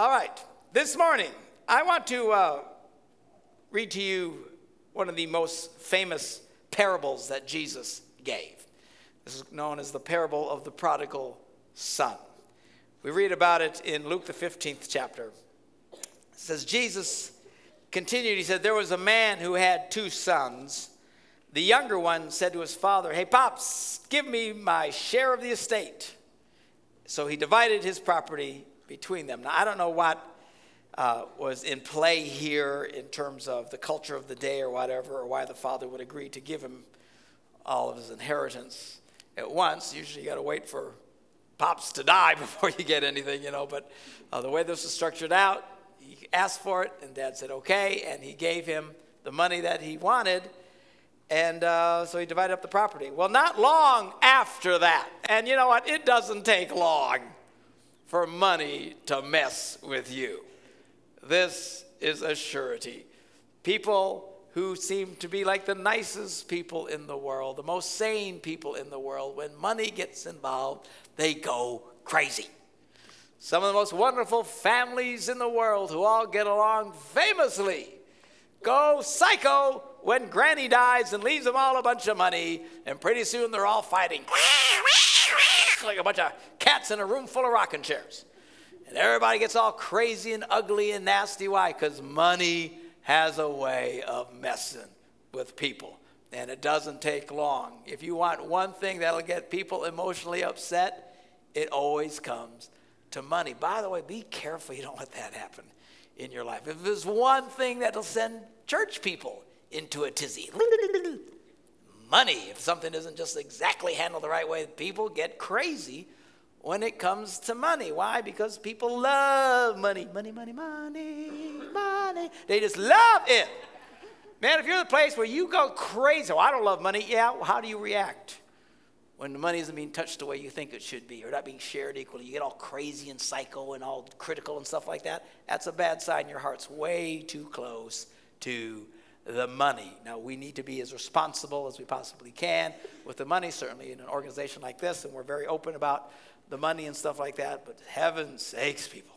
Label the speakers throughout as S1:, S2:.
S1: All right, this morning I want to uh, read to you one of the most famous parables that Jesus gave. This is known as the parable of the prodigal son. We read about it in Luke, the 15th chapter. It says, Jesus continued, he said, There was a man who had two sons. The younger one said to his father, Hey, Pops, give me my share of the estate. So he divided his property between them. Now, I don't know what uh, was in play here in terms of the culture of the day or whatever, or why the father would agree to give him all of his inheritance at once. Usually, you got to wait for pops to die before you get anything, you know. But uh, the way this was structured out, he asked for it, and dad said okay, and he gave him the money that he wanted. And uh, so he divided up the property. Well, not long after that, and you know what? It doesn't take long for money to mess with you. This is a surety. People who seem to be like the nicest people in the world, the most sane people in the world, when money gets involved, they go crazy. Some of the most wonderful families in the world who all get along famously go psycho when granny dies and leaves them all a bunch of money, and pretty soon they're all fighting like a bunch of cats in a room full of rocking chairs. And everybody gets all crazy and ugly and nasty. Why? Because money has a way of messing with people. And it doesn't take long. If you want one thing that'll get people emotionally upset, it always comes to money. By the way, be careful you don't let that happen in your life. If there's one thing that'll send church people into a tizzy, money. If something isn't just exactly handled the right way, people get crazy when it comes to money. Why? Because people love money. Money, money, money, money. They just love it. Man, if you're the place where you go crazy, well, I don't love money, yeah, well, how do you react? When the money isn't being touched the way you think it should be or not being shared equally, you get all crazy and psycho and all critical and stuff like that. That's a bad sign. Your heart's way too close to the money. Now, we need to be as responsible as we possibly can with the money, certainly in an organization like this, and we're very open about the money and stuff like that. But heaven's sakes, people,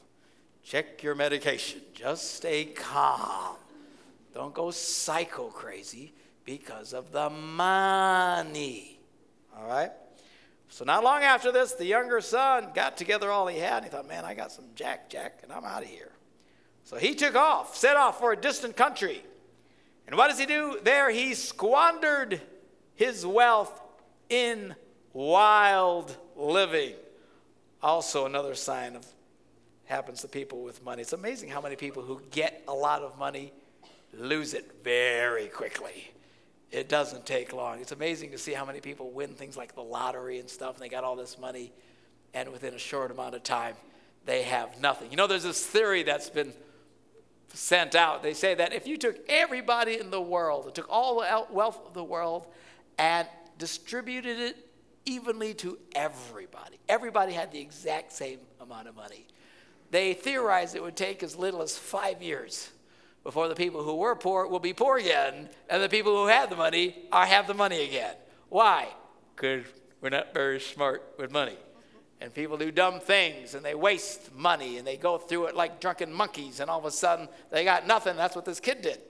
S1: check your medication. Just stay calm. Don't go psycho crazy because of the money. All right? So, not long after this, the younger son got together all he had and he thought, man, I got some Jack Jack and I'm out of here. So he took off, set off for a distant country. And what does he do? There he squandered his wealth in wild living. Also, another sign of happens to people with money. It's amazing how many people who get a lot of money lose it very quickly. It doesn't take long. It's amazing to see how many people win things like the lottery and stuff, and they got all this money, and within a short amount of time, they have nothing. You know, there's this theory that's been sent out. They say that if you took everybody in the world, took all the wealth of the world, and distributed it evenly to everybody. Everybody had the exact same amount of money. They theorized it would take as little as five years before the people who were poor will be poor again, and the people who had the money are have the money again. Why? Because we're not very smart with money. And people do dumb things and they waste money and they go through it like drunken monkeys, and all of a sudden they got nothing. That's what this kid did.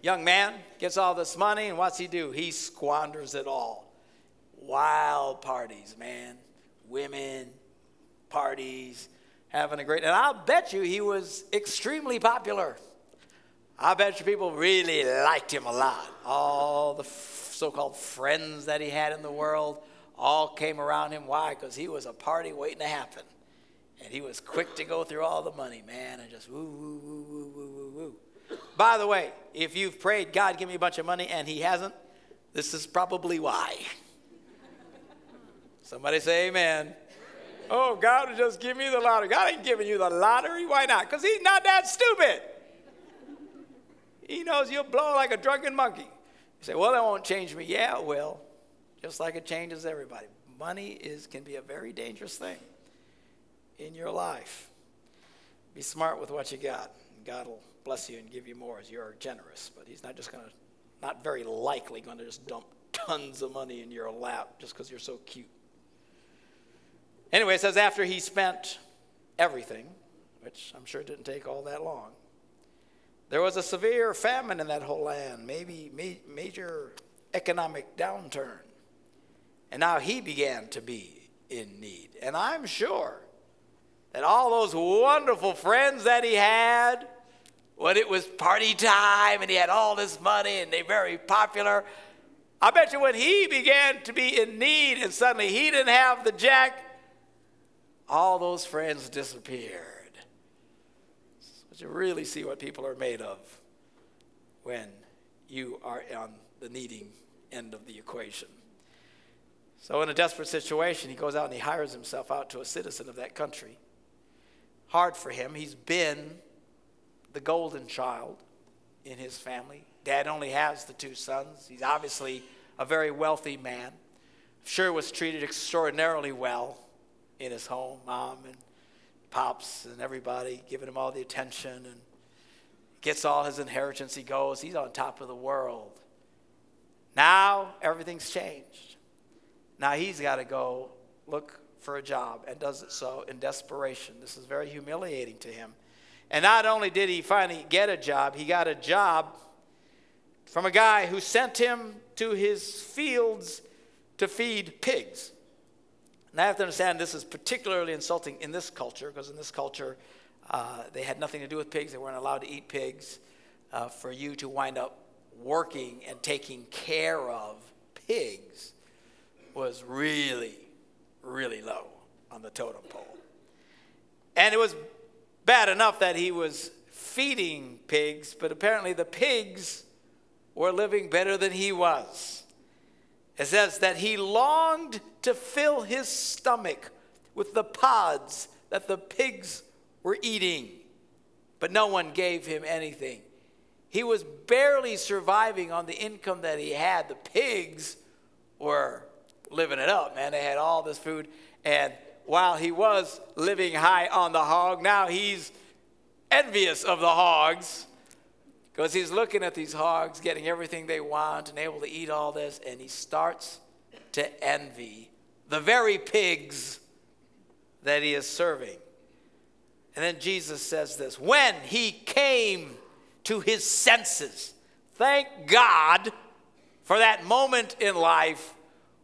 S1: Young man gets all this money, and what's he do? He squanders it all wild parties, man. Women, parties, having a great. And I'll bet you he was extremely popular. I bet you people really liked him a lot. All the so called friends that he had in the world all came around him. Why? Because he was a party waiting to happen. And he was quick to go through all the money, man, and just woo, woo, woo, woo, woo, woo, woo. By the way, if you've prayed, God, give me a bunch of money, and he hasn't, this is probably why. Somebody say amen. Oh, God just give me the lottery. God ain't giving you the lottery. Why not? Because he's not that stupid. He knows you'll blow like a drunken monkey. You say, well, that won't change me. Yeah, it will. Just like it changes everybody. Money is, can be a very dangerous thing in your life. Be smart with what you got. God will bless you and give you more as you're generous. But he's not just going to, not very likely going to just dump tons of money in your lap just because you're so cute. Anyway, it says after he spent everything, which I'm sure didn't take all that long. There was a severe famine in that whole land, maybe major economic downturn. And now he began to be in need. And I'm sure that all those wonderful friends that he had, when it was party time and he had all this money and they're very popular, I bet you when he began to be in need and suddenly he didn't have the jack, all those friends disappeared. But you really see what people are made of when you are on the needing end of the equation. So, in a desperate situation, he goes out and he hires himself out to a citizen of that country. Hard for him. He's been the golden child in his family. Dad only has the two sons. He's obviously a very wealthy man. Sure was treated extraordinarily well in his home. Mom and pops and everybody giving him all the attention and gets all his inheritance. He goes, he's on top of the world. Now everything's changed. Now he's got to go look for a job and does it so in desperation. This is very humiliating to him. And not only did he finally get a job, he got a job from a guy who sent him to his fields to feed pigs. And I have to understand this is particularly insulting in this culture, because in this culture, uh, they had nothing to do with pigs. They weren't allowed to eat pigs. Uh, for you to wind up working and taking care of pigs was really, really low on the totem pole. And it was bad enough that he was feeding pigs, but apparently the pigs were living better than he was. It says that he longed to fill his stomach with the pods that the pigs were eating, but no one gave him anything. He was barely surviving on the income that he had. The pigs were living it up, man. They had all this food. And while he was living high on the hog, now he's envious of the hogs because he's looking at these hogs getting everything they want and able to eat all this, and he starts to envy the very pigs that he is serving. And then Jesus says this when he came to his senses, thank God for that moment in life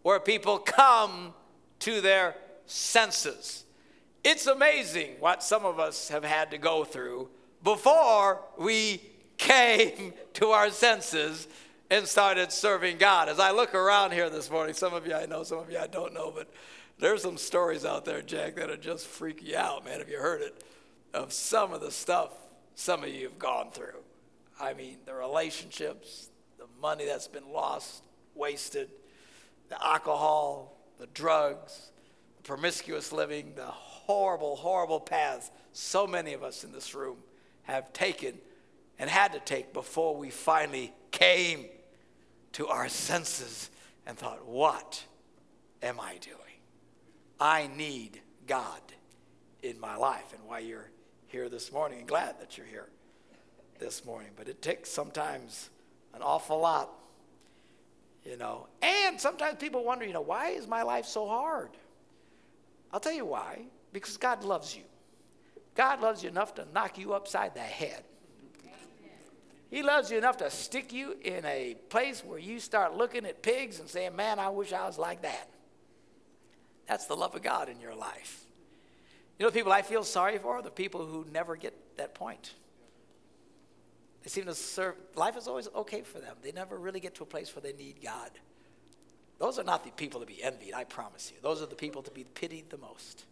S1: where people come to their senses. It's amazing what some of us have had to go through before we came to our senses and started serving God. As I look around here this morning, some of you I know, some of you I don't know, but there's some stories out there, Jack, that are just freak you out, man. Have you heard it? Of some of the stuff some of you have gone through. I mean, the relationships, the money that's been lost, wasted, the alcohol, the drugs, the promiscuous living, the horrible, horrible paths so many of us in this room have taken and had to take before we finally came to our senses and thought, what am I doing? I need God in my life, and why you're here this morning, and glad that you're here this morning. But it takes sometimes an awful lot, you know. And sometimes people wonder, you know, why is my life so hard? I'll tell you why. Because God loves you. God loves you enough to knock you upside the head. He loves you enough to stick you in a place where you start looking at pigs and saying, Man, I wish I was like that. That's the love of God in your life. You know the people I feel sorry for? are The people who never get that point. They seem to serve, life is always okay for them. They never really get to a place where they need God. Those are not the people to be envied, I promise you. Those are the people to be pitied the most.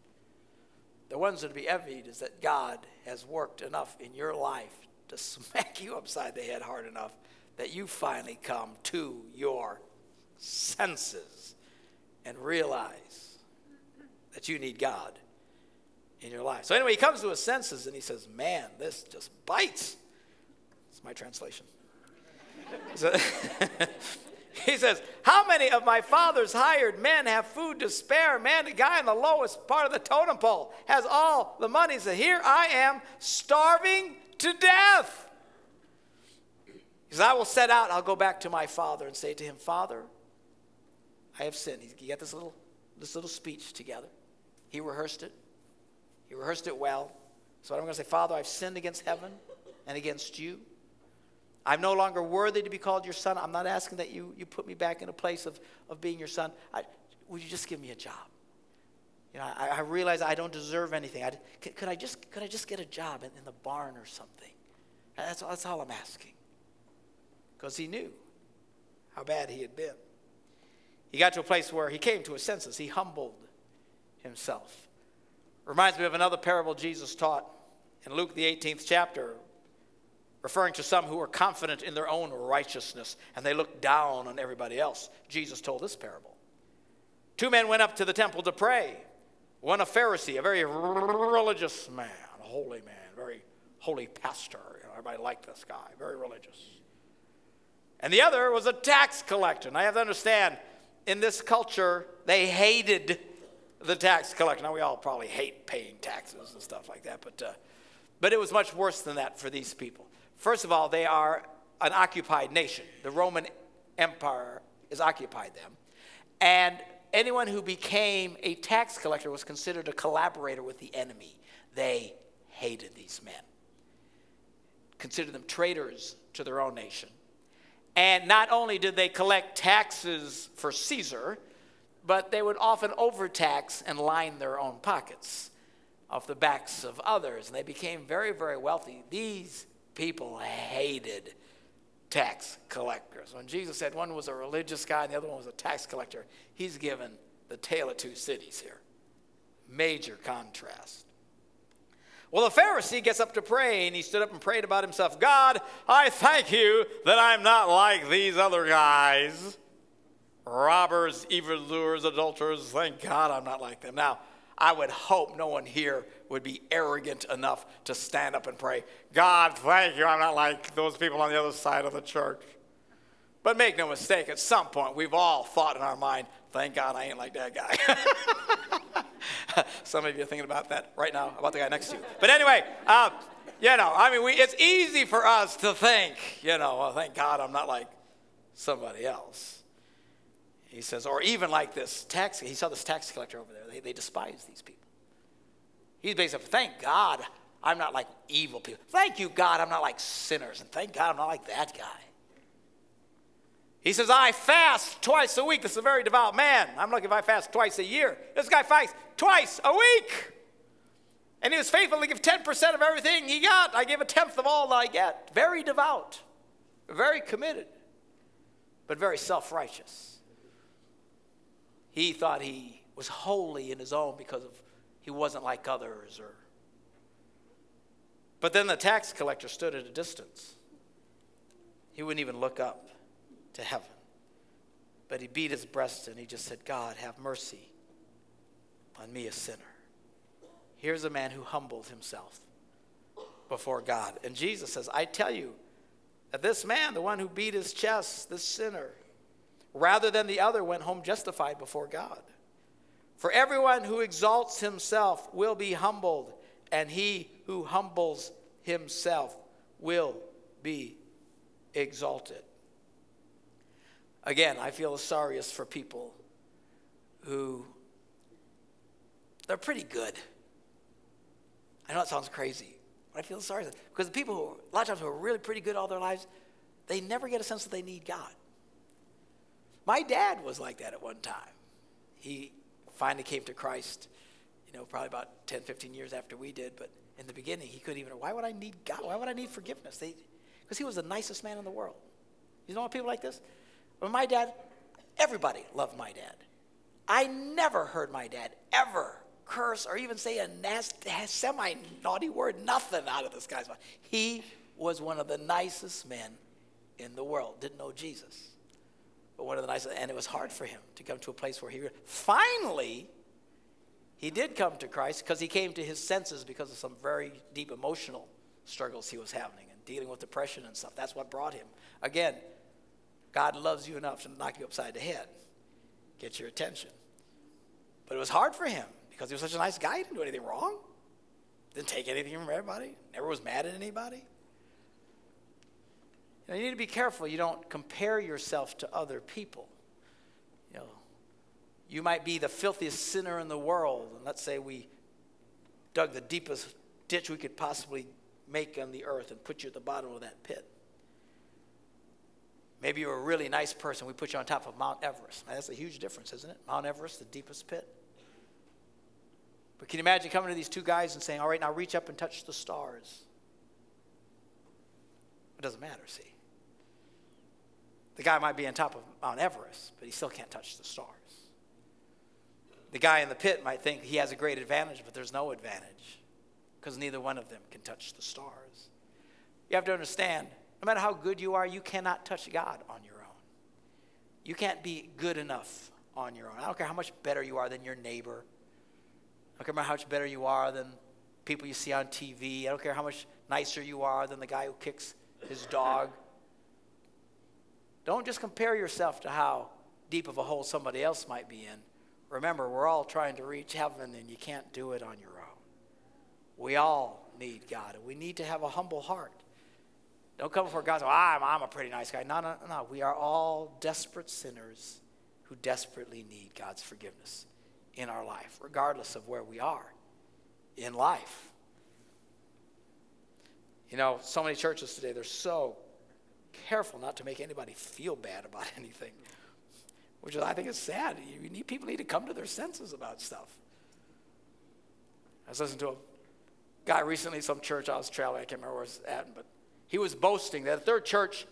S1: The ones that are to be envied is that God has worked enough in your life to smack you upside the head hard enough that you finally come to your senses and realize that you need God in your life. So, anyway, he comes to his senses and he says, Man, this just bites. My translation. so, he says, How many of my father's hired men have food to spare? Man, the guy in the lowest part of the totem pole has all the money. So here I am starving to death. He says, I will set out, I'll go back to my father and say to him, Father, I have sinned. He got this little, this little speech together. He rehearsed it. He rehearsed it well. So I'm going to say, Father, I've sinned against heaven and against you. I'm no longer worthy to be called your son. I'm not asking that you, you put me back in a place of, of being your son. I, would you just give me a job? You know, I, I realize I don't deserve anything. I, could, could, I just, could I just get a job in, in the barn or something? That's, that's all I'm asking. Because he knew how bad he had been. He got to a place where he came to his senses. He humbled himself. Reminds me of another parable Jesus taught in Luke, the 18th chapter, referring to some who are confident in their own righteousness and they look down on everybody else. Jesus told this parable. Two men went up to the temple to pray. One a Pharisee, a very religious man, a holy man, very holy pastor. You know, everybody liked this guy, very religious. And the other was a tax collector. And I have to understand, in this culture, they hated the tax collector. Now, we all probably hate paying taxes and stuff like that, but, uh, but it was much worse than that for these people. First of all, they are an occupied nation. The Roman Empire has occupied them. And anyone who became a tax collector was considered a collaborator with the enemy. They hated these men, considered them traitors to their own nation. And not only did they collect taxes for Caesar, but they would often overtax and line their own pockets off the backs of others. And they became very, very wealthy. These people hated tax collectors. When Jesus said one was a religious guy and the other one was a tax collector, he's given the tale of two cities here. Major contrast. Well, the Pharisee gets up to pray, and he stood up and prayed about himself God, I thank you that I'm not like these other guys robbers, evildoers, adulterers. Thank God I'm not like them. Now, I would hope no one here would be arrogant enough to stand up and pray, God, thank you, I'm not like those people on the other side of the church. But make no mistake, at some point, we've all thought in our mind, thank God I ain't like that guy. Some of you are thinking about that right now, about the guy next to you. But anyway, uh, you know, I mean, we, it's easy for us to think, you know, well, thank God I'm not like somebody else. He says, or even like this tax, he saw this tax collector over there. They, they despise these people. He's basically, thank God I'm not like evil people. Thank you, God, I'm not like sinners. And thank God I'm not like that guy. He says, I fast twice a week. This is a very devout man. I'm looking if I fast twice a year. This guy fasts twice a week. And he was faithful to give 10% of everything he got. I give a tenth of all that I get. Very devout, very committed, but very self righteous. He thought he was holy in his own because of he wasn't like others or. But then the tax collector stood at a distance. He wouldn't even look up to heaven but he beat his breast and he just said god have mercy on me a sinner. Here's a man who humbled himself before god. And jesus says i tell you that this man the one who beat his chest this sinner rather than the other went home justified before God. For everyone who exalts himself will be humbled, and he who humbles himself will be exalted. Again, I feel sorriest for people who they're pretty good. I know it sounds crazy, but I feel sorry because the people who a lot of times who are really pretty good all their lives, they never get a sense that they need God. My dad was like that at one time. He finally came to Christ, you know, probably about 10, 15 years after we did. But in the beginning, he couldn't even, why would I need God? Why would I need forgiveness? Because he was the nicest man in the world. You know people like this? But my dad, everybody loved my dad. I never heard my dad ever curse or even say a nasty, semi naughty word, nothing out of this guy's mouth. He was one of the nicest men in the world, didn't know Jesus but one of the nicest, and it was hard for him to come to a place where he finally he did come to Christ because he came to his senses because of some very deep emotional struggles he was having and dealing with depression and stuff. That's what brought him. Again, God loves you enough to knock you upside the head, get your attention. But it was hard for him because he was such a nice guy. He didn't do anything wrong. Didn't take anything from everybody. Never was mad at anybody. You, know, you need to be careful you don't compare yourself to other people. You know, you might be the filthiest sinner in the world, and let's say we dug the deepest ditch we could possibly make on the earth and put you at the bottom of that pit. Maybe you're a really nice person. We put you on top of Mount Everest. Now, that's a huge difference, isn't it? Mount Everest, the deepest pit. But can you imagine coming to these two guys and saying, All right, now reach up and touch the stars? Doesn't matter, see. The guy might be on top of Mount Everest, but he still can't touch the stars. The guy in the pit might think he has a great advantage, but there's no advantage because neither one of them can touch the stars. You have to understand no matter how good you are, you cannot touch God on your own. You can't be good enough on your own. I don't care how much better you are than your neighbor. I don't care how much better you are than people you see on TV. I don't care how much nicer you are than the guy who kicks his dog. Don't just compare yourself to how deep of a hole somebody else might be in. Remember, we're all trying to reach heaven, and you can't do it on your own. We all need God, and we need to have a humble heart. Don't come before God and say, I'm, I'm a pretty nice guy. No, no, no. We are all desperate sinners who desperately need God's forgiveness in our life, regardless of where we are in life. You know, so many churches today, they're so careful not to make anybody feel bad about anything, which I think is sad. You need, people need to come to their senses about stuff. I was listening to a guy recently, some church I was traveling, I can't remember where I was at, but he was boasting that at their church,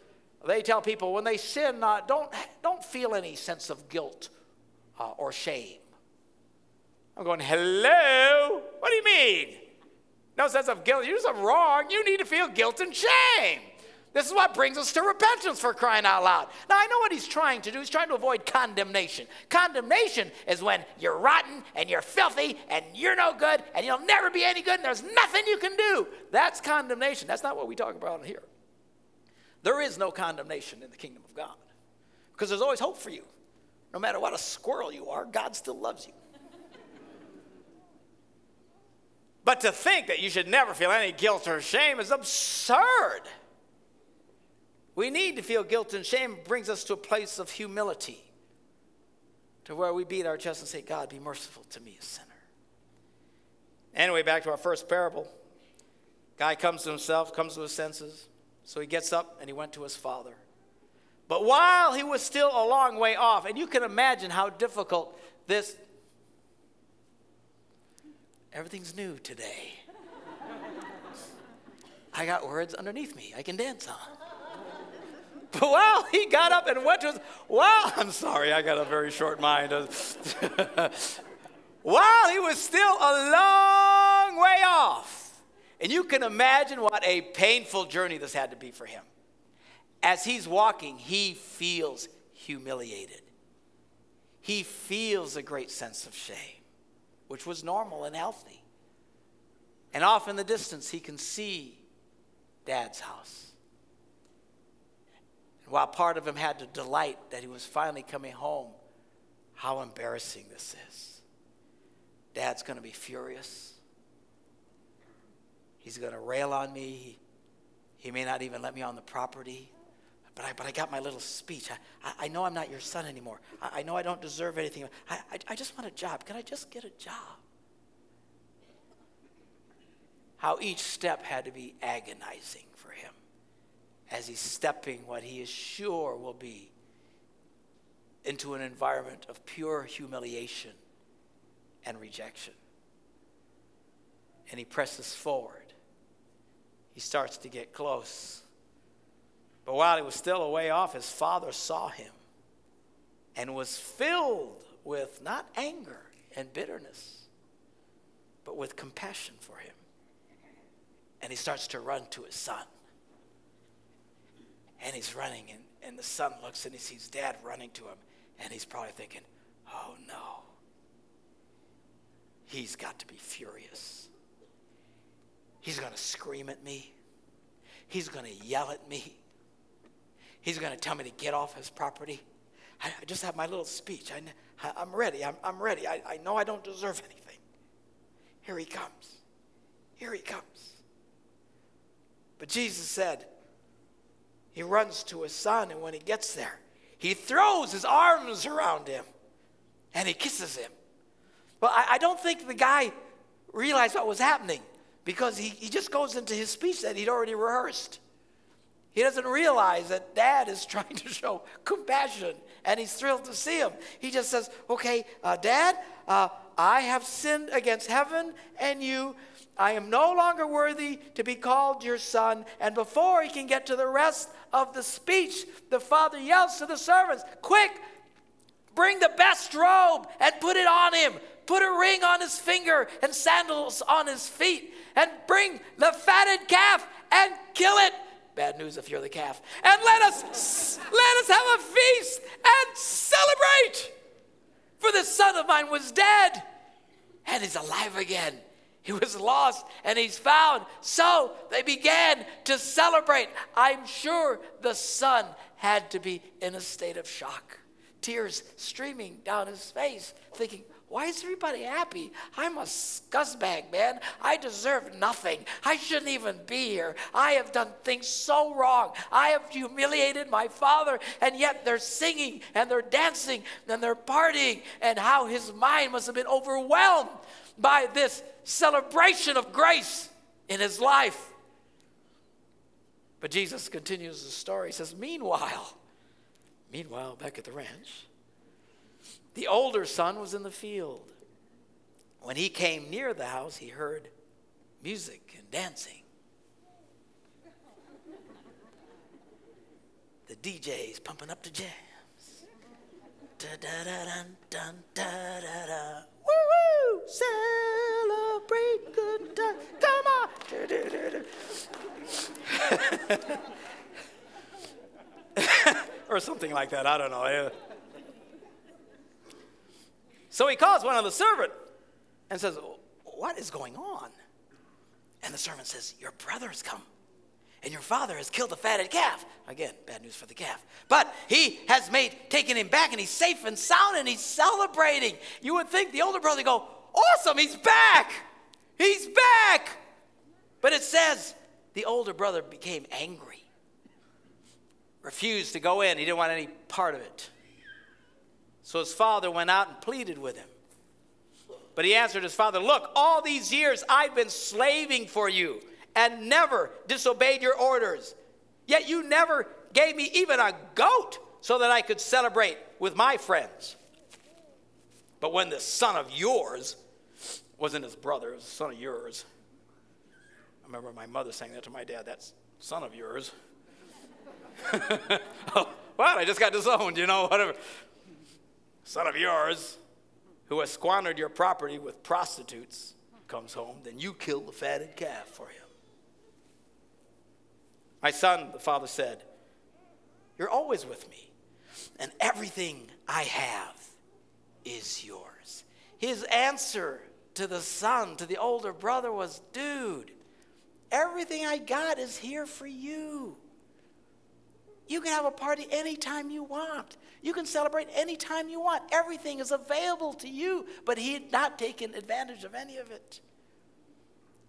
S1: they tell people when they sin, uh, don't, don't feel any sense of guilt uh, or shame. I'm going, hello? What do you mean? No sense of guilt. You do something wrong. You need to feel guilt and shame. This is what brings us to repentance for crying out loud. Now, I know what he's trying to do. He's trying to avoid condemnation. Condemnation is when you're rotten and you're filthy and you're no good and you'll never be any good and there's nothing you can do. That's condemnation. That's not what we talk about here. There is no condemnation in the kingdom of God because there's always hope for you. No matter what a squirrel you are, God still loves you. But to think that you should never feel any guilt or shame is absurd. We need to feel guilt and shame brings us to a place of humility, to where we beat our chest and say, God, be merciful to me, a sinner. Anyway, back to our first parable. Guy comes to himself, comes to his senses. So he gets up and he went to his father. But while he was still a long way off, and you can imagine how difficult this everything's new today. I got words underneath me I can dance on. But while he got up and went to his, I'm sorry, I got a very short mind. while he was still a long way off, and you can imagine what a painful journey this had to be for him. As he's walking, he feels humiliated. He feels a great sense of shame, which was normal and healthy. And off in the distance, he can see dad's house. And While part of him had to delight that he was finally coming home, how embarrassing this is. Dad's going to be furious. He's going to rail on me. He, he may not even let me on the property. But I, but I got my little speech. I, I, I know I'm not your son anymore. I, I know I don't deserve anything. I, I, I just want a job. Can I just get a job? How each step had to be agonizing for him as he's stepping what he is sure will be into an environment of pure humiliation and rejection. And he presses forward. He starts to get close. But while he was still a way off, his father saw him and was filled with not anger and bitterness, but with compassion for him. And he starts to run to his son and he's running, and, and the son looks and he sees dad running to him, and he's probably thinking, oh no, he's got to be furious. He's going to scream at me. He's going to yell at me. He's going to tell me to get off his property. I, I just have my little speech. I, am ready. I'm, I'm ready. I, I know I don't deserve anything. Here he comes. Here he comes. But Jesus said, he runs to his son, and when he gets there, he throws his arms around him and he kisses him. But I, I don't think the guy realized what was happening because he, he just goes into his speech that he'd already rehearsed. He doesn't realize that dad is trying to show compassion and he's thrilled to see him. He just says, Okay, uh, dad, uh, I have sinned against heaven and you. I am no longer worthy to be called your son. And before he can get to the rest of the speech, the father yells to the servants, Quick, bring the best robe and put it on him. Put a ring on his finger and sandals on his feet. And bring the fatted calf and kill it. Bad news if you're the calf. And let us let us have a feast and celebrate. For this son of mine was dead and is alive again. He was lost and he's found. So they began to celebrate. I'm sure the son had to be in a state of shock, tears streaming down his face, thinking, why is everybody happy? I'm a scuzzbag, man. I deserve nothing. I shouldn't even be here. I have done things so wrong. I have humiliated my father, and yet they're singing and they're dancing and they're partying, and how his mind must have been overwhelmed by this celebration of grace in his life. But Jesus continues the story. He says, Meanwhile, meanwhile, back at the ranch, the older son was in the field. When he came near the house, he heard music and dancing. The DJ's pumping up the jams. Da da da dun dun da da da. Woo woo! Celebrate good time. Come on! Da, da, da, or something like that. I don't know. So he calls one of the servants and says, What is going on? And the servant says, Your brother has come, and your father has killed the fatted calf. Again, bad news for the calf. But he has made taken him back, and he's safe and sound, and he's celebrating. You would think the older brother go, Awesome, he's back! He's back! But it says the older brother became angry, refused to go in. He didn't want any part of it. So his father went out and pleaded with him. But he answered his father, Look, all these years I've been slaving for you and never disobeyed your orders. Yet you never gave me even a goat so that I could celebrate with my friends. But when this son of yours wasn't his brother, it was son of yours. I remember my mother saying that to my dad, that's son of yours. oh? I just got disowned, you know, whatever son of yours, who has squandered your property with prostitutes, comes home, then you kill the fatted calf for him. My son, the father said, You're always with me, and everything I have is yours. His answer to the son, to the older brother, was, Dude, everything I got is here for you. You can have a party anytime you want. You can celebrate anytime you want. Everything is available to you, but he had not taken advantage of any of it.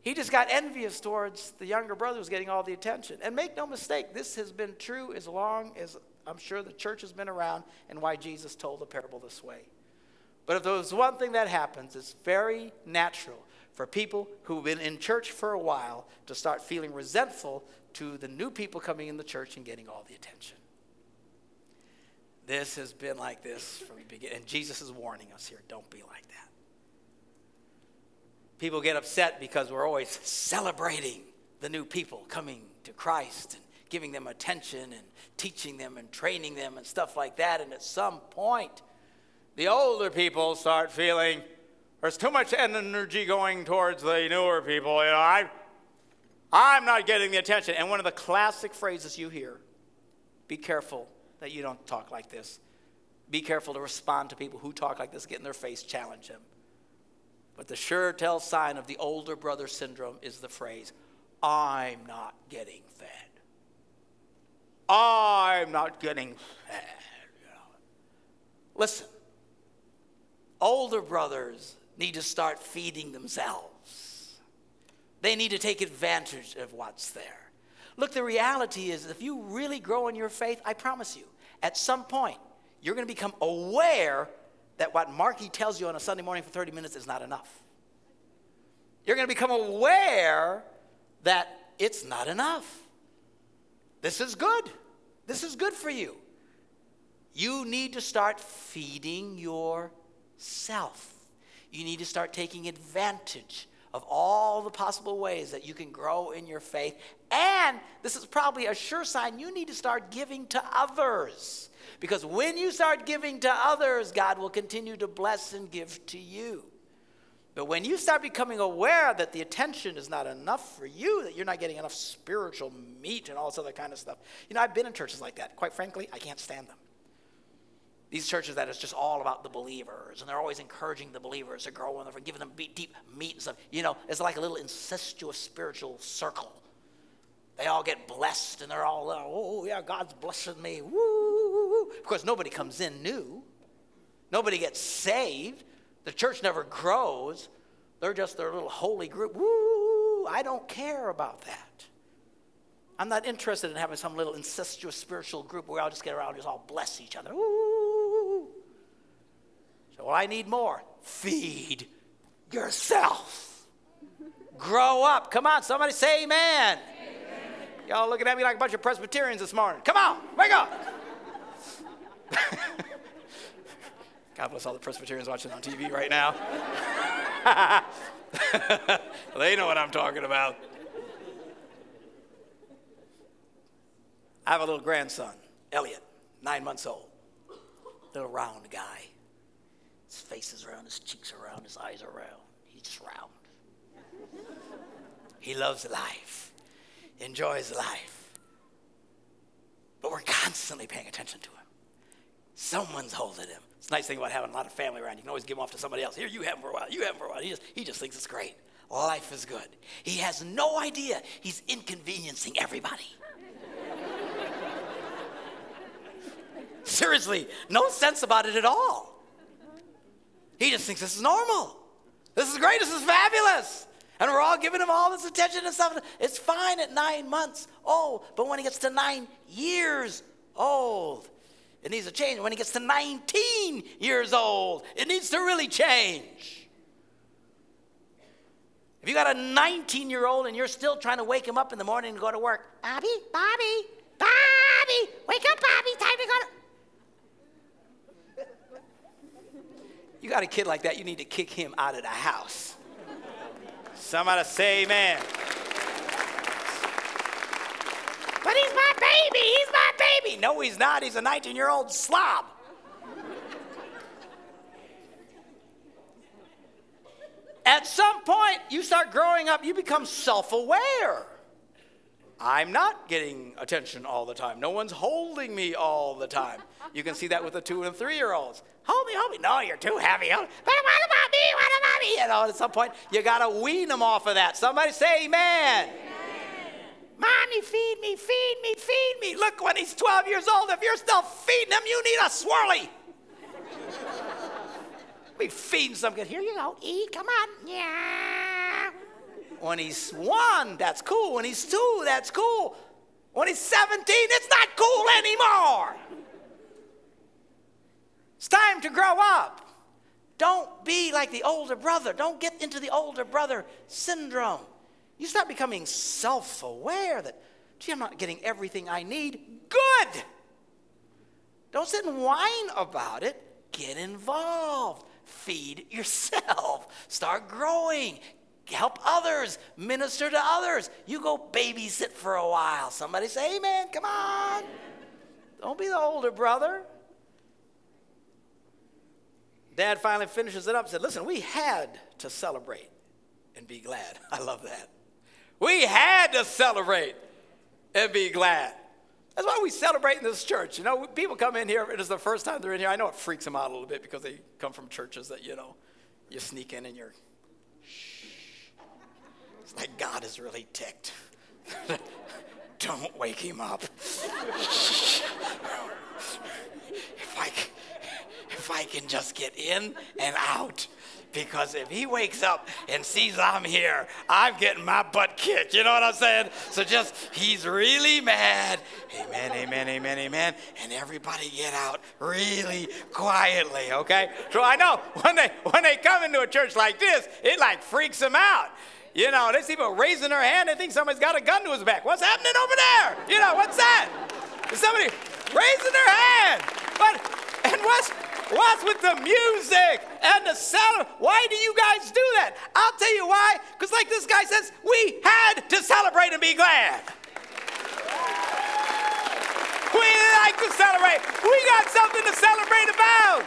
S1: He just got envious towards the younger brother who's getting all the attention. And make no mistake, this has been true as long as I'm sure the church has been around and why Jesus told the parable this way. But if there's one thing that happens, it's very natural for people who've been in church for a while to start feeling resentful to the new people coming in the church and getting all the attention. This has been like this from the beginning. And Jesus is warning us here don't be like that. People get upset because we're always celebrating the new people coming to Christ and giving them attention and teaching them and training them and stuff like that. And at some point, the older people start feeling there's too much energy going towards the newer people. You know, I, I'm not getting the attention. And one of the classic phrases you hear be careful that you don't talk like this. Be careful to respond to people who talk like this, get in their face, challenge them. But the sure tell sign of the older brother syndrome is the phrase, I'm not getting fed. I'm not getting fed. Listen, older brothers need to start feeding themselves. They need to take advantage of what's there. Look, the reality is if you really grow in your faith, I promise you, at some point, you're going to become aware that what Marky tells you on a Sunday morning for 30 minutes is not enough. You're going to become aware that it's not enough. This is good. This is good for you. You need to start feeding yourself. You need to start taking advantage of all the possible ways that you can grow in your faith. And this is probably a sure sign you need to start giving to others. Because when you start giving to others, God will continue to bless and give to you. But when you start becoming aware that the attention is not enough for you, that you're not getting enough spiritual meat and all this other kind of stuff. You know, I've been in churches like that. Quite frankly, I can't stand them. These churches that is just all about the believers, and they're always encouraging the believers to grow and they're giving them deep meat and stuff. You know, it's like a little incestuous spiritual circle. They all get blessed, and they're all, oh, oh yeah, God's blessing me, woo! Because nobody comes in new, nobody gets saved. The church never grows. They're just their little holy group. Woo! I don't care about that. I'm not interested in having some little incestuous spiritual group where I'll just get around and just all bless each other. Woo! So I need more. Feed yourself. Grow up. Come on, somebody say amen. amen. Y'all looking at me like a bunch of Presbyterians this morning. Come on, wake up. God bless all the Presbyterians watching on TV right now. they know what I'm talking about. I have a little grandson, Elliot, nine months old, little round guy. Face is round, his cheeks are round, his eyes are round. He's just round. he loves life, enjoys life. But we're constantly paying attention to him. Someone's holding him. It's a nice thing about having a lot of family around. You can always give him off to somebody else. Here, you have him for a while. You have him for a while. He just, he just thinks it's great. Life is good. He has no idea he's inconveniencing everybody. Seriously, no sense about it at all. He just thinks this is normal. This is great. This is fabulous. And we're all giving him all this attention and stuff. It's fine at nine months old, but when he gets to nine years old, it needs to change. When he gets to 19 years old, it needs to really change. If you got a 19 year old and you're still trying to wake him up in the morning and go to work, Bobby, Bobby, Bobby, wake up, Bobby, time to go to You got a kid like that, you need to kick him out of the house. Somebody say amen. But he's my baby. He's my baby. No, he's not. He's a 19 year old slob. At some point, you start growing up, you become self aware. I'm not getting attention all the time. No one's holding me all the time. You can see that with the two and three year olds. Hold me, hold me. No, you're too heavy. But what about me? What about me? You know, at some point, you got to wean them off of that. Somebody say amen. amen. Mommy, feed me, feed me, feed me. Look, when he's 12 years old, if you're still feeding him, you need a swirly. we feeding some good. Here you go. Eat. Come on. Yeah. When he's one, that's cool. When he's two, that's cool. When he's 17, it's not cool anymore. It's time to grow up. Don't be like the older brother. Don't get into the older brother syndrome. You start becoming self aware that, gee, I'm not getting everything I need. Good. Don't sit and whine about it. Get involved. Feed yourself. Start growing. Help others. Minister to others. You go babysit for a while. Somebody say, Amen. Come on. Don't be the older brother. Dad finally finishes it up and said, Listen, we had to celebrate and be glad. I love that. We had to celebrate and be glad. That's why we celebrate in this church. You know, people come in here, it is the first time they're in here. I know it freaks them out a little bit because they come from churches that, you know, you sneak in and you're, shh. It's like God is really ticked. Don't wake him up. if I if I can just get in and out. Because if he wakes up and sees I'm here, I'm getting my butt kicked. You know what I'm saying? So just, he's really mad. Amen, amen, amen, amen. And everybody get out really quietly, okay? So I know when they when they come into a church like this, it like freaks them out. You know, they see people raising their hand. They think somebody's got a gun to his back. What's happening over there? You know, what's that? Is somebody raising their hand? But and what's what's with the music and the sound? Why do you guys do that? I'll tell you why. Because like this guy says, we had to celebrate and be glad. We like to celebrate. We got something to celebrate about.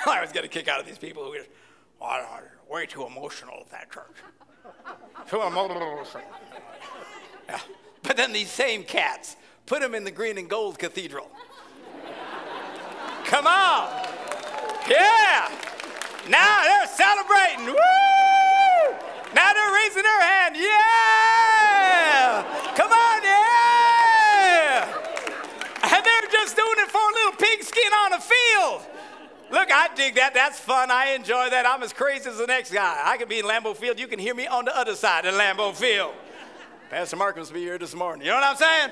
S1: I always get a kick out of these people who are oh, way too emotional at that church. too emotional. Yeah. But then these same cats put them in the green and gold cathedral. Come on. Yeah. Now they're celebrating. Woo! Now they're raising their hand. Yeah. Come on, yeah. And they're just doing it for a little pigskin on a field. Look, I dig that. That's fun. I enjoy that. I'm as crazy as the next guy. I can be in Lambeau Field. You can hear me on the other side of Lambeau Field. Pastor Mark must be here this morning. You know what I'm saying?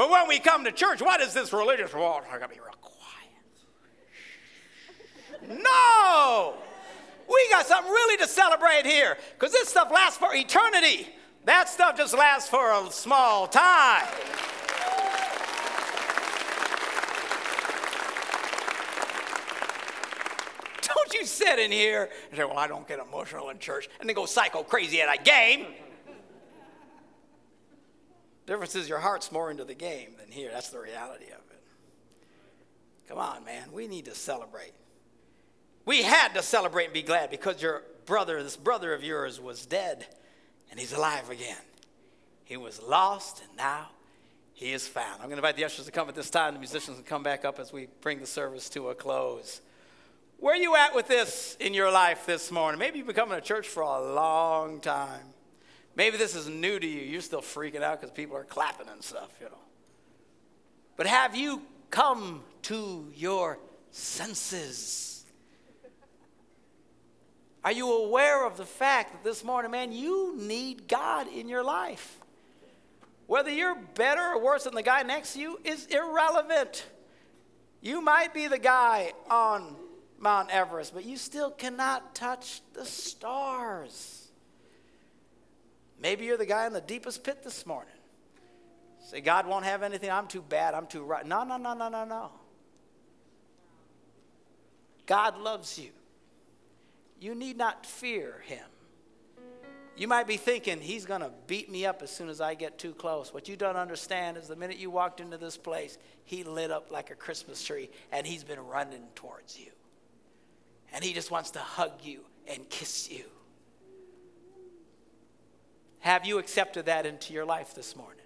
S1: But when we come to church, what is this religious walk? I gotta be real quiet. No! We got something really to celebrate here because this stuff lasts for eternity. That stuff just lasts for a small time. Don't you sit in here and say, Well, I don't get emotional in church, and then go psycho crazy at a game. Difference is your heart's more into the game than here. That's the reality of it. Come on, man. We need to celebrate. We had to celebrate and be glad because your brother, this brother of yours, was dead and he's alive again. He was lost and now he is found. I'm going to invite the ushers to come at this time. The musicians can come back up as we bring the service to a close. Where are you at with this in your life this morning? Maybe you've been coming to church for a long time. Maybe this is new to you. You're still freaking out because people are clapping and stuff, you know. But have you come to your senses? Are you aware of the fact that this morning, man, you need God in your life? Whether you're better or worse than the guy next to you is irrelevant. You might be the guy on Mount Everest, but you still cannot touch the stars. Maybe you're the guy in the deepest pit this morning. Say, God won't have anything. I'm too bad. I'm too right. No, no, no, no, no, no. God loves you. You need not fear him. You might be thinking, he's going to beat me up as soon as I get too close. What you don't understand is the minute you walked into this place, he lit up like a Christmas tree and he's been running towards you. And he just wants to hug you and kiss you. Have you accepted that into your life this morning?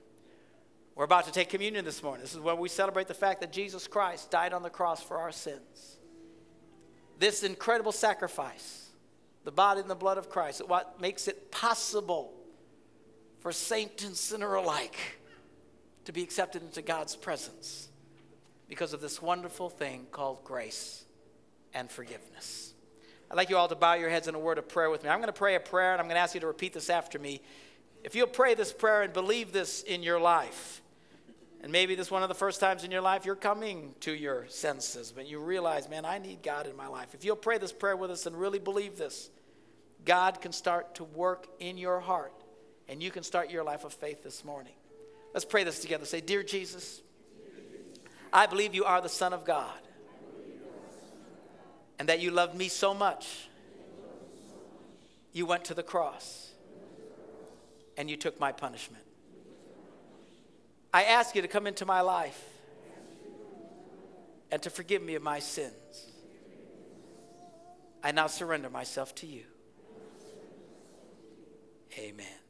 S1: We're about to take communion this morning. This is where we celebrate the fact that Jesus Christ died on the cross for our sins. This incredible sacrifice, the body and the blood of Christ, what makes it possible for saint and sinner alike to be accepted into God's presence because of this wonderful thing called grace and forgiveness. I'd like you all to bow your heads in a word of prayer with me. I'm going to pray a prayer and I'm going to ask you to repeat this after me. If you'll pray this prayer and believe this in your life, and maybe this is one of the first times in your life you're coming to your senses, but you realize, man, I need God in my life. If you'll pray this prayer with us and really believe this, God can start to work in your heart and you can start your life of faith this morning. Let's pray this together. Say, Dear Jesus, I believe you are the Son of God and that you loved me so much, you went to the cross and you took my punishment. I ask you to come into my life and to forgive me of my sins. I now surrender myself to you. Amen.